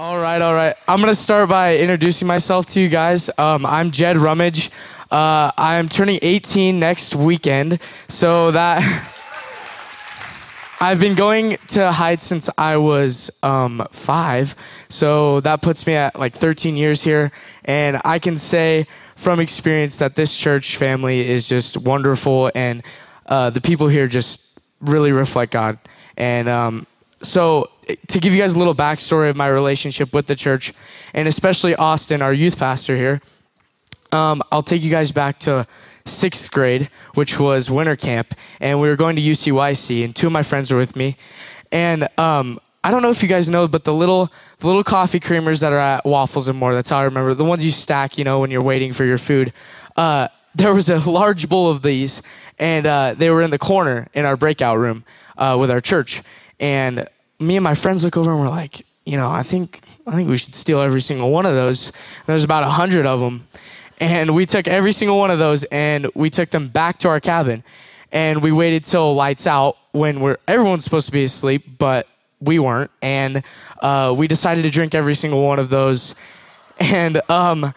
All right, all right. I'm gonna start by introducing myself to you guys. Um, I'm Jed Rummage. Uh, I'm turning 18 next weekend, so that I've been going to Heights since I was um, five, so that puts me at like 13 years here, and I can say from experience that this church family is just wonderful, and uh, the people here just really reflect God. And um, so, to give you guys a little backstory of my relationship with the church, and especially Austin, our youth pastor here, um, I'll take you guys back to sixth grade, which was winter camp, and we were going to UCYC, and two of my friends were with me, and um, I don't know if you guys know, but the little the little coffee creamers that are at Waffles and More, that's how I remember the ones you stack, you know, when you're waiting for your food. Uh, there was a large bowl of these, and uh, they were in the corner in our breakout room uh, with our church. And me and my friends look over and we're like, you know, I think I think we should steal every single one of those. There's about a hundred of them, and we took every single one of those and we took them back to our cabin, and we waited till lights out when we're everyone's supposed to be asleep, but we weren't, and uh, we decided to drink every single one of those, and um,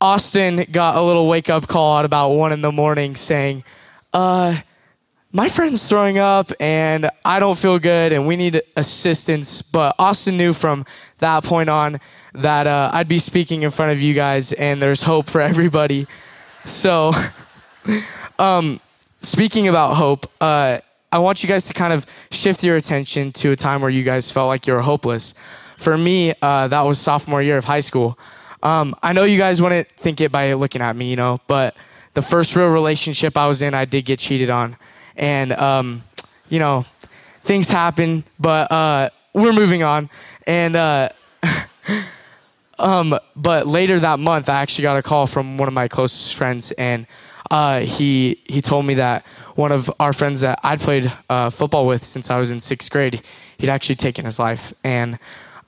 Austin got a little wake up call at about one in the morning saying, uh, my friend's throwing up and I don't feel good and we need assistance. But Austin knew from that point on that uh, I'd be speaking in front of you guys and there's hope for everybody. So, um, speaking about hope, uh, I want you guys to kind of shift your attention to a time where you guys felt like you were hopeless. For me, uh, that was sophomore year of high school. Um, I know you guys wouldn't think it by looking at me, you know, but the first real relationship I was in, I did get cheated on and um, you know things happen, but uh, we're moving on. And uh, um, but later that month, I actually got a call from one of my closest friends, and uh, he he told me that one of our friends that I'd played uh, football with since I was in sixth grade, he'd actually taken his life, and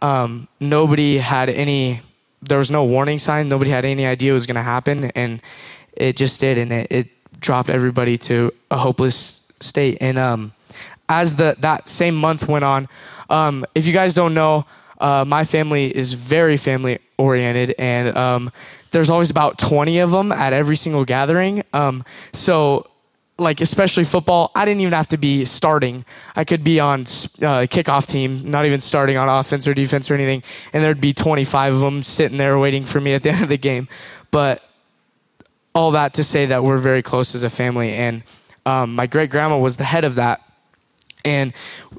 um, nobody had any. There was no warning sign. Nobody had any idea it was going to happen, and it just did, and it, it dropped everybody to a hopeless state. And um, as the that same month went on, um, if you guys don't know, uh, my family is very family oriented, and um, there's always about 20 of them at every single gathering. Um, so like especially football, I didn't even have to be starting. I could be on uh, kickoff team, not even starting on offense or defense or anything, and there'd be 25 of them sitting there waiting for me at the end of the game. But all that to say that we're very close as a family, and um, my great grandma was the head of that, and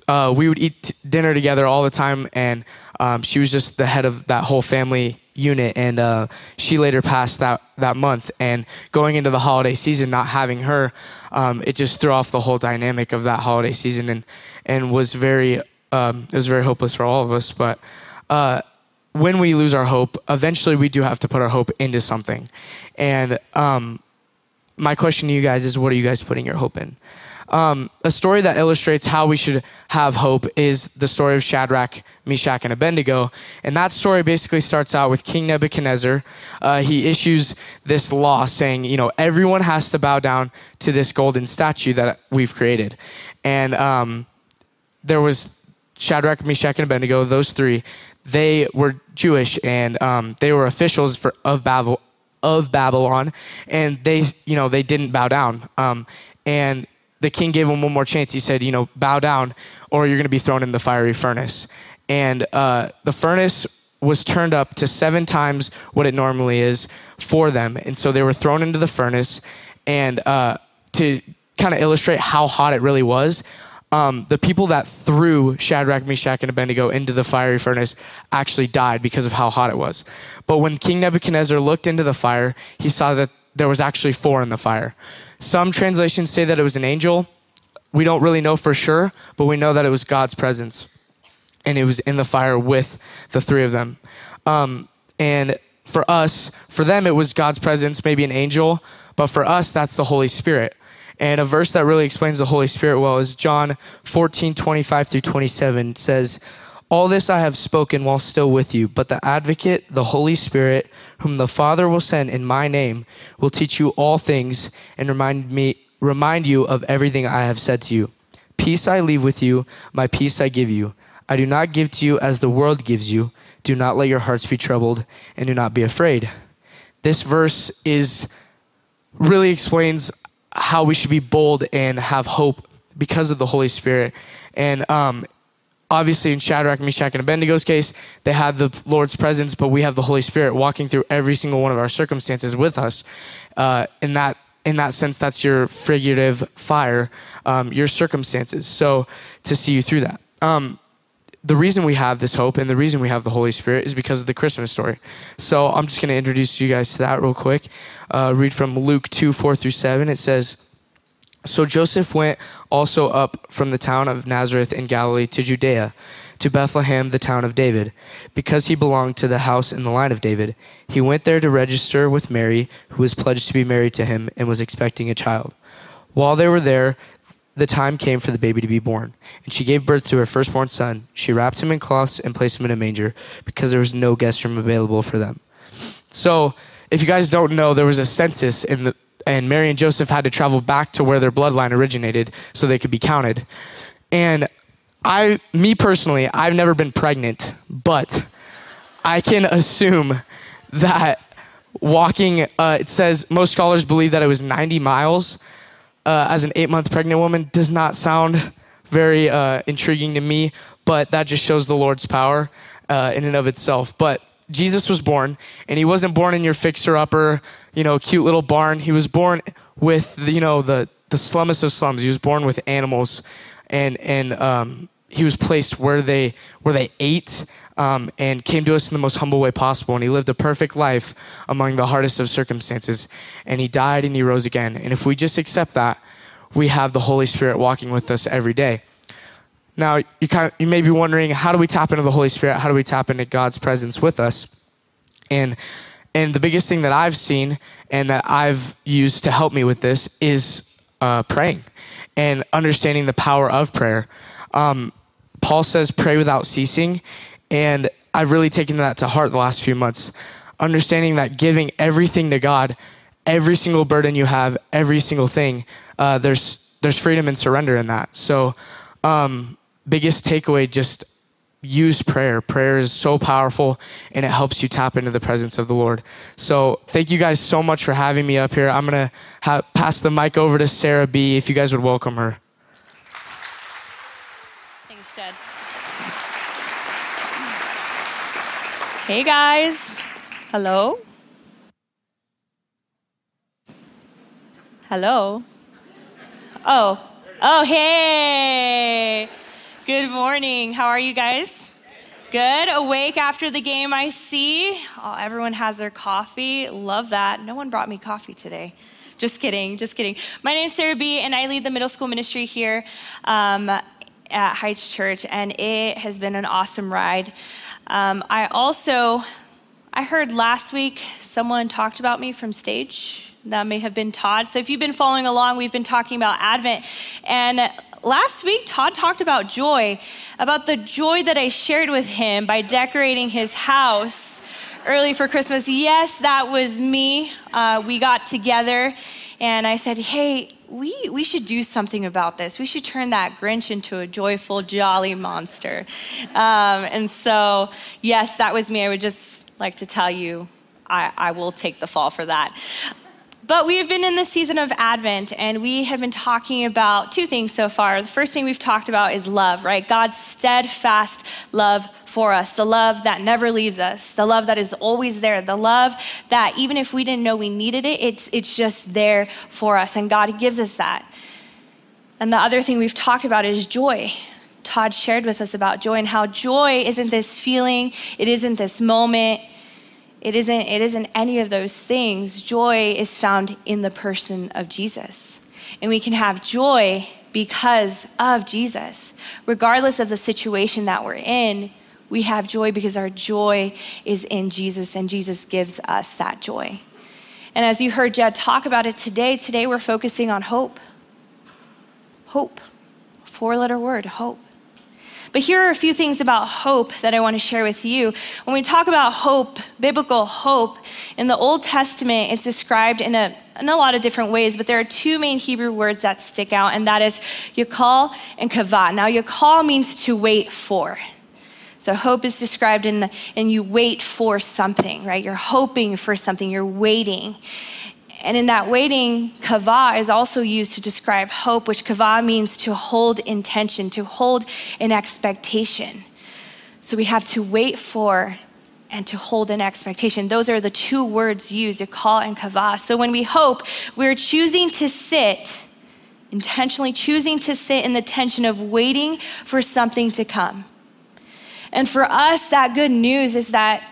uh, we would eat t- dinner together all the time. And um, she was just the head of that whole family unit. And uh, she later passed that that month. And going into the holiday season, not having her, um, it just threw off the whole dynamic of that holiday season, and and was very um, it was very hopeless for all of us. But uh, when we lose our hope, eventually we do have to put our hope into something. And um, my question to you guys is what are you guys putting your hope in? Um, a story that illustrates how we should have hope is the story of Shadrach, Meshach, and Abednego. And that story basically starts out with King Nebuchadnezzar. Uh, he issues this law saying, you know, everyone has to bow down to this golden statue that we've created. And um, there was Shadrach, Meshach, and Abednego, those three. They were Jewish and um, they were officials for, of Babel, of Babylon, and they, you know, they didn't bow down. Um, and the king gave them one more chance. He said, you know, bow down, or you're going to be thrown in the fiery furnace. And uh, the furnace was turned up to seven times what it normally is for them, and so they were thrown into the furnace. And uh, to kind of illustrate how hot it really was, um, the people that threw Shadrach, Meshach, and Abednego into the fiery furnace actually died because of how hot it was. But when King Nebuchadnezzar looked into the fire, he saw that there was actually four in the fire. Some translations say that it was an angel. We don't really know for sure, but we know that it was God's presence. And it was in the fire with the three of them. Um, and for us, for them, it was God's presence, maybe an angel. But for us, that's the Holy Spirit. And a verse that really explains the Holy Spirit well is John 14, 25 through 27 it says, All this I have spoken while still with you, but the advocate, the Holy Spirit, whom the Father will send in my name, will teach you all things and remind me remind you of everything I have said to you. Peace I leave with you, my peace I give you. I do not give to you as the world gives you. Do not let your hearts be troubled, and do not be afraid. This verse is really explains how we should be bold and have hope because of the Holy Spirit. And um, obviously, in Shadrach, Meshach, and Abednego's case, they had the Lord's presence, but we have the Holy Spirit walking through every single one of our circumstances with us. Uh, in that in that sense, that's your figurative fire, um, your circumstances. So to see you through that. Um, the reason we have this hope and the reason we have the Holy Spirit is because of the Christmas story. So I'm just going to introduce you guys to that real quick. Uh, read from Luke 2 4 through 7. It says, So Joseph went also up from the town of Nazareth in Galilee to Judea, to Bethlehem, the town of David, because he belonged to the house in the line of David. He went there to register with Mary, who was pledged to be married to him and was expecting a child. While they were there, the time came for the baby to be born, and she gave birth to her firstborn son. She wrapped him in cloths and placed him in a manger because there was no guest room available for them. So, if you guys don't know, there was a census in the and Mary and Joseph had to travel back to where their bloodline originated so they could be counted. And I me personally, I've never been pregnant, but I can assume that walking uh, it says most scholars believe that it was 90 miles uh, as an eight month pregnant woman does not sound very uh, intriguing to me, but that just shows the Lord's power uh, in and of itself. But Jesus was born, and he wasn't born in your fixer upper, you know, cute little barn. He was born with, you know, the, the slummest of slums. He was born with animals, and, and um, he was placed where they, where they ate um, and came to us in the most humble way possible. And he lived a perfect life among the hardest of circumstances. And he died and he rose again. And if we just accept that, we have the Holy Spirit walking with us every day. Now, you, kind of, you may be wondering, how do we tap into the Holy Spirit? How do we tap into God's presence with us? And, and the biggest thing that I've seen and that I've used to help me with this is uh, praying and understanding the power of prayer. Um, Paul says, pray without ceasing. And I've really taken that to heart the last few months, understanding that giving everything to God, every single burden you have, every single thing, uh, there's there's freedom and surrender in that. So, um, biggest takeaway: just use prayer. Prayer is so powerful, and it helps you tap into the presence of the Lord. So, thank you guys so much for having me up here. I'm gonna ha- pass the mic over to Sarah B. If you guys would welcome her. Hey guys. Hello. Hello. Oh. Oh, hey. Good morning. How are you guys? Good. Awake after the game, I see. Oh, everyone has their coffee. Love that. No one brought me coffee today. Just kidding. Just kidding. My name's Sarah B, and I lead the middle school ministry here um, at Heights Church, and it has been an awesome ride. Um, I also, I heard last week someone talked about me from stage. That may have been Todd. So if you've been following along, we've been talking about Advent. And last week, Todd talked about joy, about the joy that I shared with him by decorating his house early for Christmas. Yes, that was me. Uh, we got together and I said, hey, we, we should do something about this. We should turn that Grinch into a joyful, jolly monster. Um, and so, yes, that was me. I would just like to tell you, I, I will take the fall for that. But we have been in the season of Advent and we have been talking about two things so far. The first thing we've talked about is love, right? God's steadfast love for us, the love that never leaves us, the love that is always there, the love that even if we didn't know we needed it, it's, it's just there for us. And God gives us that. And the other thing we've talked about is joy. Todd shared with us about joy and how joy isn't this feeling, it isn't this moment it isn't, it isn't any of those things. Joy is found in the person of Jesus. And we can have joy because of Jesus. Regardless of the situation that we're in, we have joy because our joy is in Jesus, and Jesus gives us that joy. And as you heard Jed talk about it today, today we're focusing on hope. Hope. Four letter word, hope. But here are a few things about hope that I want to share with you. When we talk about hope, biblical hope, in the Old Testament, it's described in a, in a lot of different ways, but there are two main Hebrew words that stick out, and that is yakal and kavat. Now, yakal means to wait for. So hope is described in the, and you wait for something, right? You're hoping for something, you're waiting. And in that waiting, kava is also used to describe hope, which kava means to hold intention, to hold an expectation. So we have to wait for and to hold an expectation. Those are the two words used, call and kava. So when we hope, we're choosing to sit, intentionally choosing to sit in the tension of waiting for something to come. And for us, that good news is that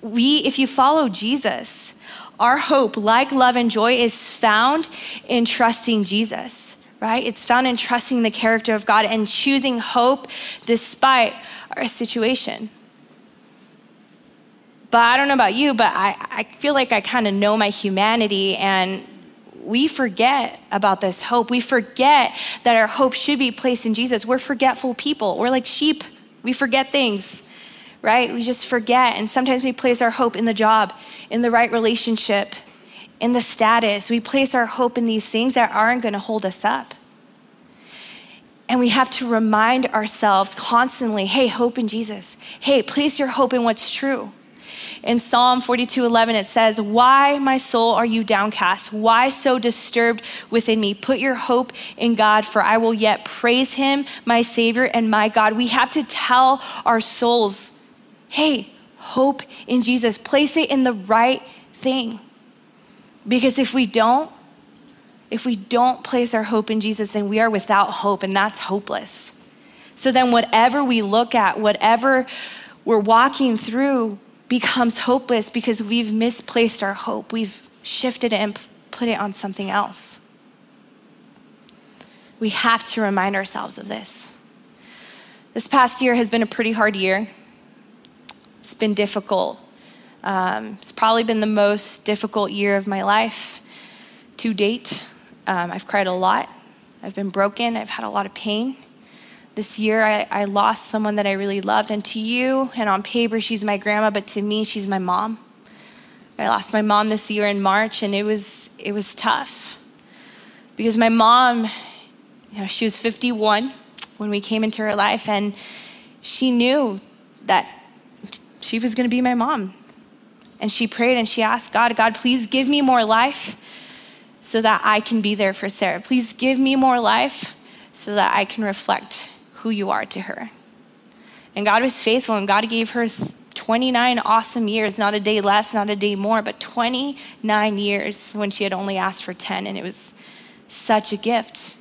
we, if you follow Jesus, our hope, like love and joy, is found in trusting Jesus, right? It's found in trusting the character of God and choosing hope despite our situation. But I don't know about you, but I, I feel like I kind of know my humanity and we forget about this hope. We forget that our hope should be placed in Jesus. We're forgetful people. We're like sheep. We forget things, right? We just forget. And sometimes we place our hope in the job, in the right relationship, in the status. We place our hope in these things that aren't going to hold us up. And we have to remind ourselves constantly hey, hope in Jesus. Hey, place your hope in what's true. In Psalm 42 11, it says, Why, my soul, are you downcast? Why so disturbed within me? Put your hope in God, for I will yet praise him, my Savior and my God. We have to tell our souls, Hey, hope in Jesus. Place it in the right thing. Because if we don't, if we don't place our hope in Jesus, then we are without hope, and that's hopeless. So then, whatever we look at, whatever we're walking through, becomes hopeless because we've misplaced our hope. We've shifted it and put it on something else. We have to remind ourselves of this. This past year has been a pretty hard year. Been difficult. Um, it's probably been the most difficult year of my life to date. Um, I've cried a lot. I've been broken. I've had a lot of pain this year I, I, lost someone that I really loved. And to you, and on paper, she's my grandma, but to me, she's my mom. I lost my mom this year in March, and it was it was tough because my mom, you know, she was 51 when we came into her life, and she knew that she was going to be my mom. And she prayed and she asked God, God, please give me more life so that I can be there for Sarah. Please give me more life so that I can reflect who you are to her. And God was faithful, and God gave her 29 awesome years, not a day less, not a day more, but 29 years when she had only asked for 10. And it was such a gift.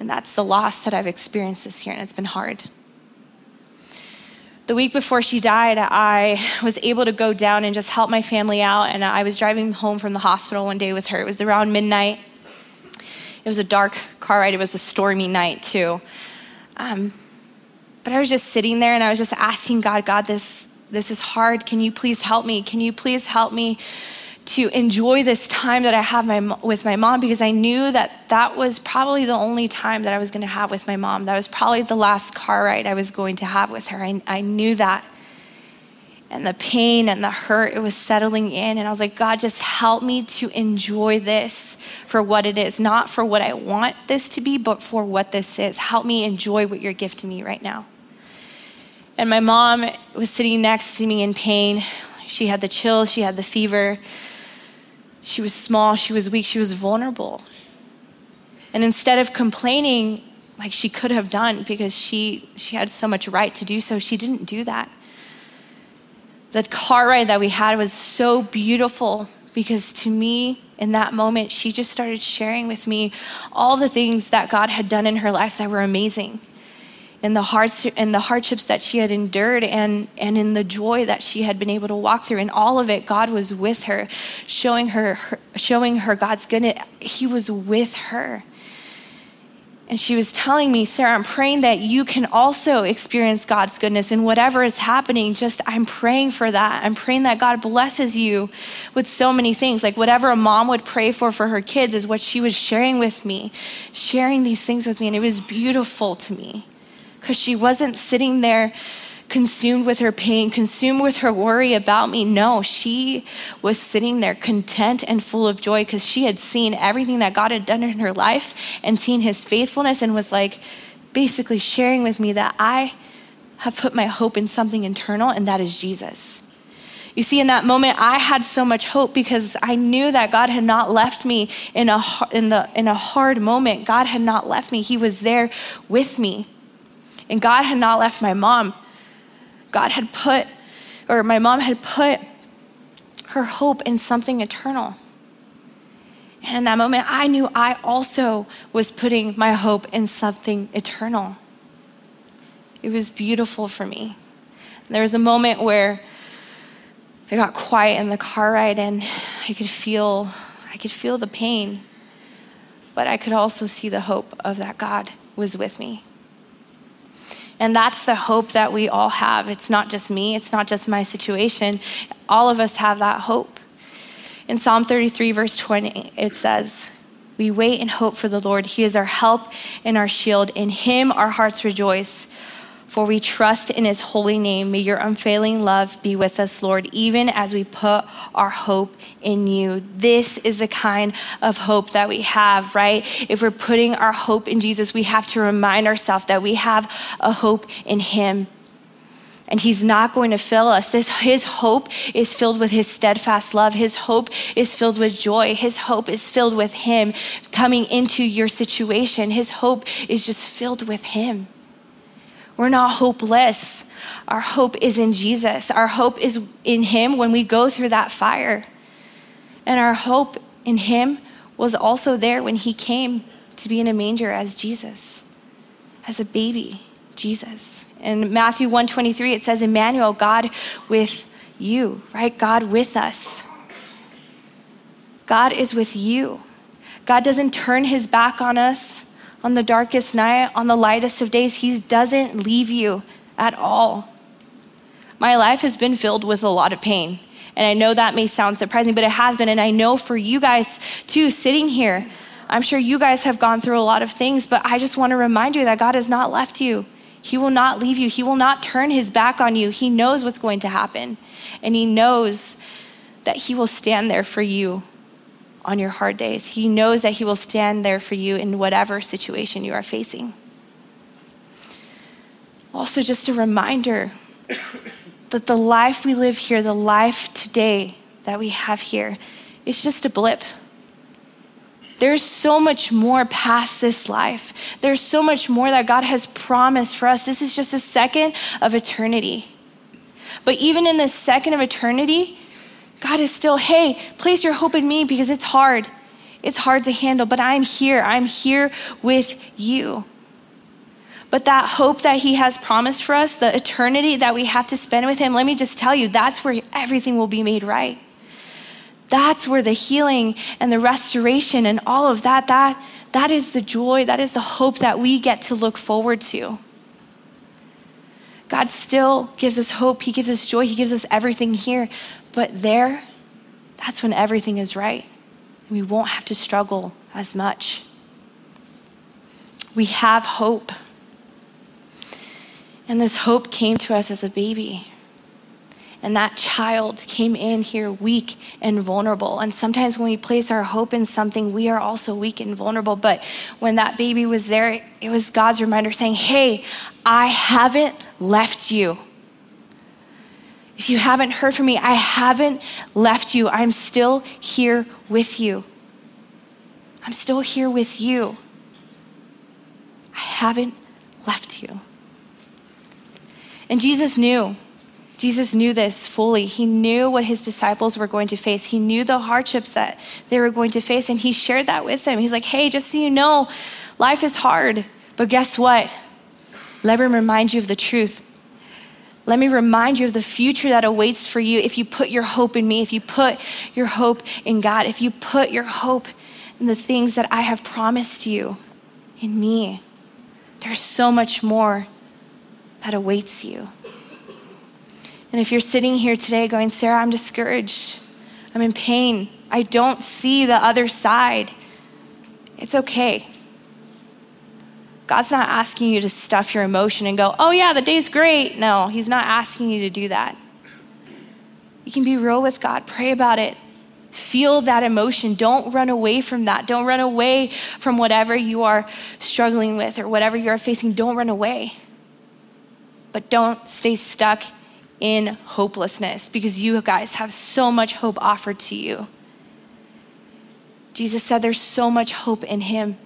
And that's the loss that I've experienced this year, and it's been hard. The week before she died, I was able to go down and just help my family out. And I was driving home from the hospital one day with her. It was around midnight. It was a dark car ride, it was a stormy night, too. Um, but I was just sitting there and I was just asking God, God, this, this is hard. Can you please help me? Can you please help me to enjoy this time that I have my, with my mom? Because I knew that that was probably the only time that I was going to have with my mom. That was probably the last car ride I was going to have with her. I, I knew that and the pain and the hurt, it was settling in. And I was like, God, just help me to enjoy this for what it is, not for what I want this to be, but for what this is. Help me enjoy what you're gifting me right now. And my mom was sitting next to me in pain. She had the chills, she had the fever. She was small, she was weak, she was vulnerable. And instead of complaining like she could have done because she, she had so much right to do so, she didn't do that the car ride that we had was so beautiful because to me, in that moment, she just started sharing with me all the things that God had done in her life that were amazing. In the, hearts, in the hardships that she had endured and, and in the joy that she had been able to walk through. And all of it, God was with her, showing her, her showing her God's goodness. He was with her. And she was telling me, Sarah, I'm praying that you can also experience God's goodness in whatever is happening. Just, I'm praying for that. I'm praying that God blesses you with so many things. Like whatever a mom would pray for for her kids is what she was sharing with me, sharing these things with me. And it was beautiful to me because she wasn't sitting there consumed with her pain, consumed with her worry about me. No, she was sitting there content and full of joy because she had seen everything that God had done in her life and seen his faithfulness and was like basically sharing with me that I have put my hope in something internal, and that is Jesus. You see, in that moment, I had so much hope because I knew that God had not left me in a, in, the, in a hard moment. God had not left me, He was there with me. And God had not left my mom. God had put, or my mom had put her hope in something eternal. And in that moment, I knew I also was putting my hope in something eternal. It was beautiful for me. There was a moment where I got quiet in the car ride and I could feel I could feel the pain. But I could also see the hope of that God was with me. And that's the hope that we all have. It's not just me, it's not just my situation. All of us have that hope. In Psalm 33, verse 20, it says, We wait and hope for the Lord. He is our help and our shield. In him our hearts rejoice for we trust in his holy name. May your unfailing love be with us, Lord, even as we put our hope in you. This is the kind of hope that we have, right? If we're putting our hope in Jesus, we have to remind ourselves that we have a hope in him. And he's not going to fail us. This, his hope is filled with his steadfast love. His hope is filled with joy. His hope is filled with him coming into your situation. His hope is just filled with him. We're not hopeless. Our hope is in Jesus. Our hope is in Him when we go through that fire. And our hope in Him was also there when He came to be in a manger as Jesus, as a baby, Jesus. In Matthew 123, it says, Emmanuel, God with you, right? God with us. God is with you. God doesn't turn his back on us on the darkest night, on the lightest of days. He doesn't leave you at all. My life has been filled with a lot of pain. And I know that may sound surprising, but it has been. And I know for you guys too, sitting here, I'm sure you guys have gone through a lot of things, but I just want to remind you that God has not left you. He will not leave you. He will not turn his back on you. He knows what's going to happen. And he knows that he will stand there for you on your hard days. He knows that He will stand there for you in whatever situation you are facing. Also, just a reminder that the life we live here, the life today that we have here, is just a blip. There's so much more past this life. There's so much more that God has promised for us. This is just a second of eternity. But even in this second of eternity, God is still, hey, place your hope in me because it's hard. It's hard to handle, but I'm here. I'm here with you. But that hope that He has promised for us, the eternity that we have to spend with Him, let me just tell you, that's where everything will be made right. That's where the healing and the restoration and all of that, that, that is the joy, that is the hope that we get to look forward to. God still gives us hope. He gives us joy. He gives us everything here. But there, that's when everything is right. We won't have to struggle as much. We have hope. And this hope came to us as a baby. And that child came in here weak and vulnerable. And sometimes when we place our hope in something, we are also weak and vulnerable. But when that baby was there, it was God's reminder saying, Hey, I haven't left you. If you haven't heard from me, I haven't left you. I'm still here with you. I'm still here with you. I haven't left you. And Jesus knew. Jesus knew this fully. He knew what his disciples were going to face. He knew the hardships that they were going to face, and he shared that with them. He's like, hey, just so you know, life is hard, but guess what? Let me remind you of the truth. Let me remind you of the future that awaits for you if you put your hope in me, if you put your hope in God, if you put your hope in the things that I have promised you in me. There's so much more that awaits you. And if you're sitting here today going, Sarah, I'm discouraged, I'm in pain, I don't see the other side, it's okay. God's not asking you to stuff your emotion and go, oh, yeah, the day's great. No, He's not asking you to do that. You can be real with God, pray about it. Feel that emotion. Don't run away from that. Don't run away from whatever you are struggling with or whatever you are facing. Don't run away. but don't stay stuck in hopelessness because you guys have so much hope offered to you. Jesus said there's so much hope in him.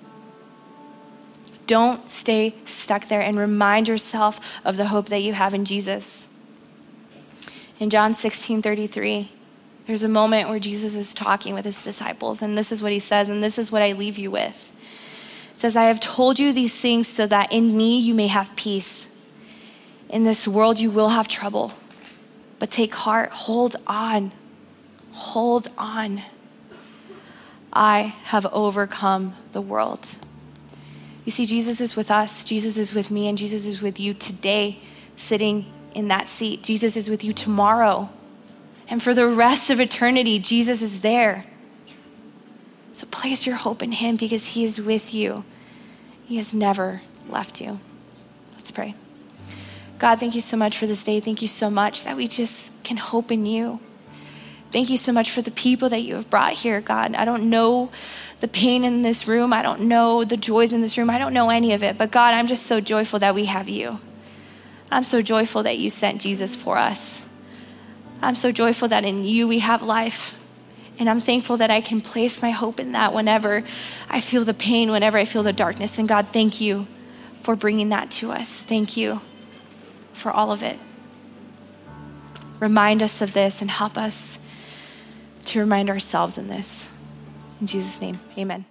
Don't stay stuck there and remind yourself of the hope that you have in Jesus. In John 16 33, there's a moment where Jesus is talking with his disciples, and this is what he says, and this is what I leave you with. It says, I have told you these things so that in me you may have peace. In this world you will have trouble, but take heart, hold on, hold on. I have overcome the world. You see, Jesus is with us, Jesus is with me, and Jesus is with you today, sitting in that seat. Jesus is with you tomorrow. And for the rest of eternity, Jesus is there. So place your hope in Him because He is with you. He has never left you. Let's pray. God, thank you so much for this day. Thank you so much that we just can hope in you. Thank you so much for the people that you have brought here, God. I don't know the pain in this room. I don't know the joys in this room. I don't know any of it. But God, I'm just so joyful that we have you. I'm so joyful that you sent Jesus for us. I'm so joyful that in you we have life. And I'm thankful that I can place my hope in that whenever I feel the pain, whenever I feel the darkness. And God, thank you for bringing that to us. Thank you for all of it. Remind us of this and help us to remind ourselves in this. In Jesus' name, amen.